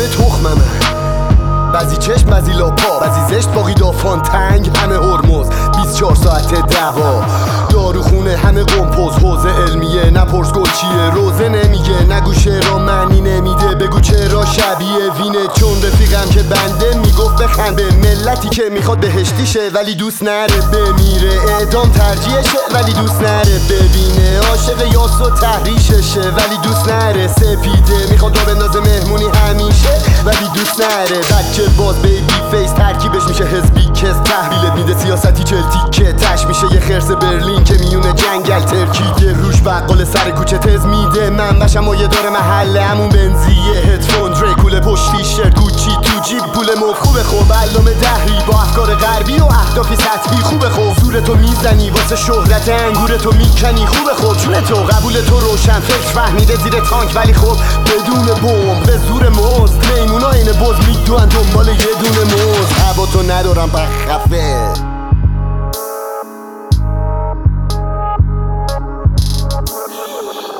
همه تخممه. بعضی چشم بعضی لاپا. بعضی زشت باقی دافان تنگ همه هرمز. 24 ساعت دوا داروخونه همه قمپوز. حوزه علمیه نپرس گل چیه؟ روزه نمیگه نگو را معنی نمیده. بگو چرا شبیه وینه؟ چون رفیقم که بنده می‌گفت بخند. به ملتی که می‌خواد بهشتیشه ولی دوست نره. بمیره. اعدام ترجیحشه ولی دوست نره. ببینه و تحریششه ولی دوست نره. سپیده. می‌خواد رو بندازه مهمونی همیشه. ولی دوست نره. بچه باز بیبی فیس. ترکیبش میشه حزبی کس. تحویلت میده سیاستی چلتی که تش میشه یه خرس برلین که میونه جنگل. ترکیده روش بقال سر کوچه تز میده. من بشم و یه داره محله همون بنزیه. هدفون دریکول پشت تیشرت کوچی تو جیب. پول خوبه خوب علم دهری با افکار غربی و اهدافی سطحی. خوبه خوب تو می‌زنی واسه شهرت انگور تو می‌کنی خوب جون تو قبول تو روشن. فکر فهمیده زیر تانک ولی خب بدون بوم به زور مزد. میمونا این بز میدوان دنبال یه دونه موز هوا تو ندارم بخفه.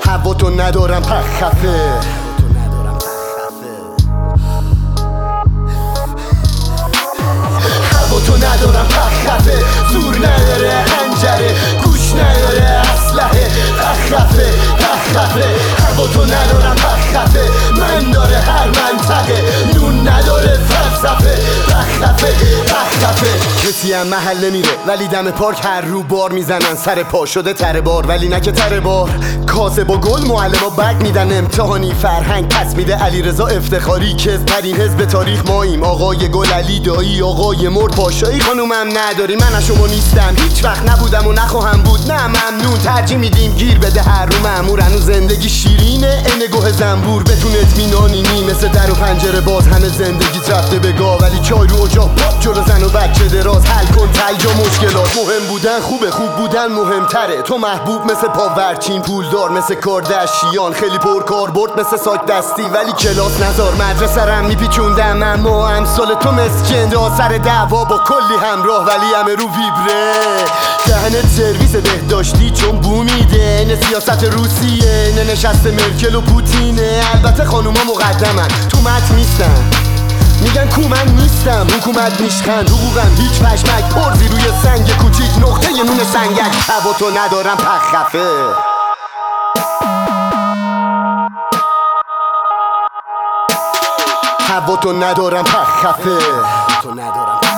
هوا تو ندارم پخفه کسی هم محل نمیره. ولی دم پارک هر رو بار می‌زنن. سر پا شده تره بار. ولی نه که تره بار. کاسه با گل معلم و بگ میدن. امتحانی فرهنگ پس میده علی رضا افتخاری. که ترین حزب تاریخ ماییم. آقای گل علی دایی آقای مرد. پاشایی خانومم نداری. من از شما نیستم. هیچ وقت نبودم و نخواهم بود. نه ممنون. ترجیح میدیم گیر بده هر رو. مامور هنوز زندگی شیرینه. این گوه زنبور. بتون اطمینانی نی مثل در و پنجره باز. همه زندگی رفته بگاه ولی چای رو اجاق. جلو زن و بچه دراز. حل کن تلجا مشکلات. مهم بودن خوبه خوب بودن مهمتره. تو محبوب مثل پاورچین پولدار مثل کاردشیان. خیلی پر کار برد مثل ساک دستی. ولی کلاس نزار مدرسه رم میپیچوندم. اما امسال تو مسکن سر دعوا با کلی همراه. ولی همه رو ویبره. دهنت سرویس بهداشتی چون بو میده. نه سیاست روسیه نه نشست مرکل و پوتینه. البته خانوما مقدمن. تو مت نیستن. میگن کو من نیستم. حکومت میشخند حقوقم هیچ پشمک پرزی روی سنگ کوچیک. نقطه نون سنگک. تو ندارم پخفه هوا تو ندارم پخفه تو ندارم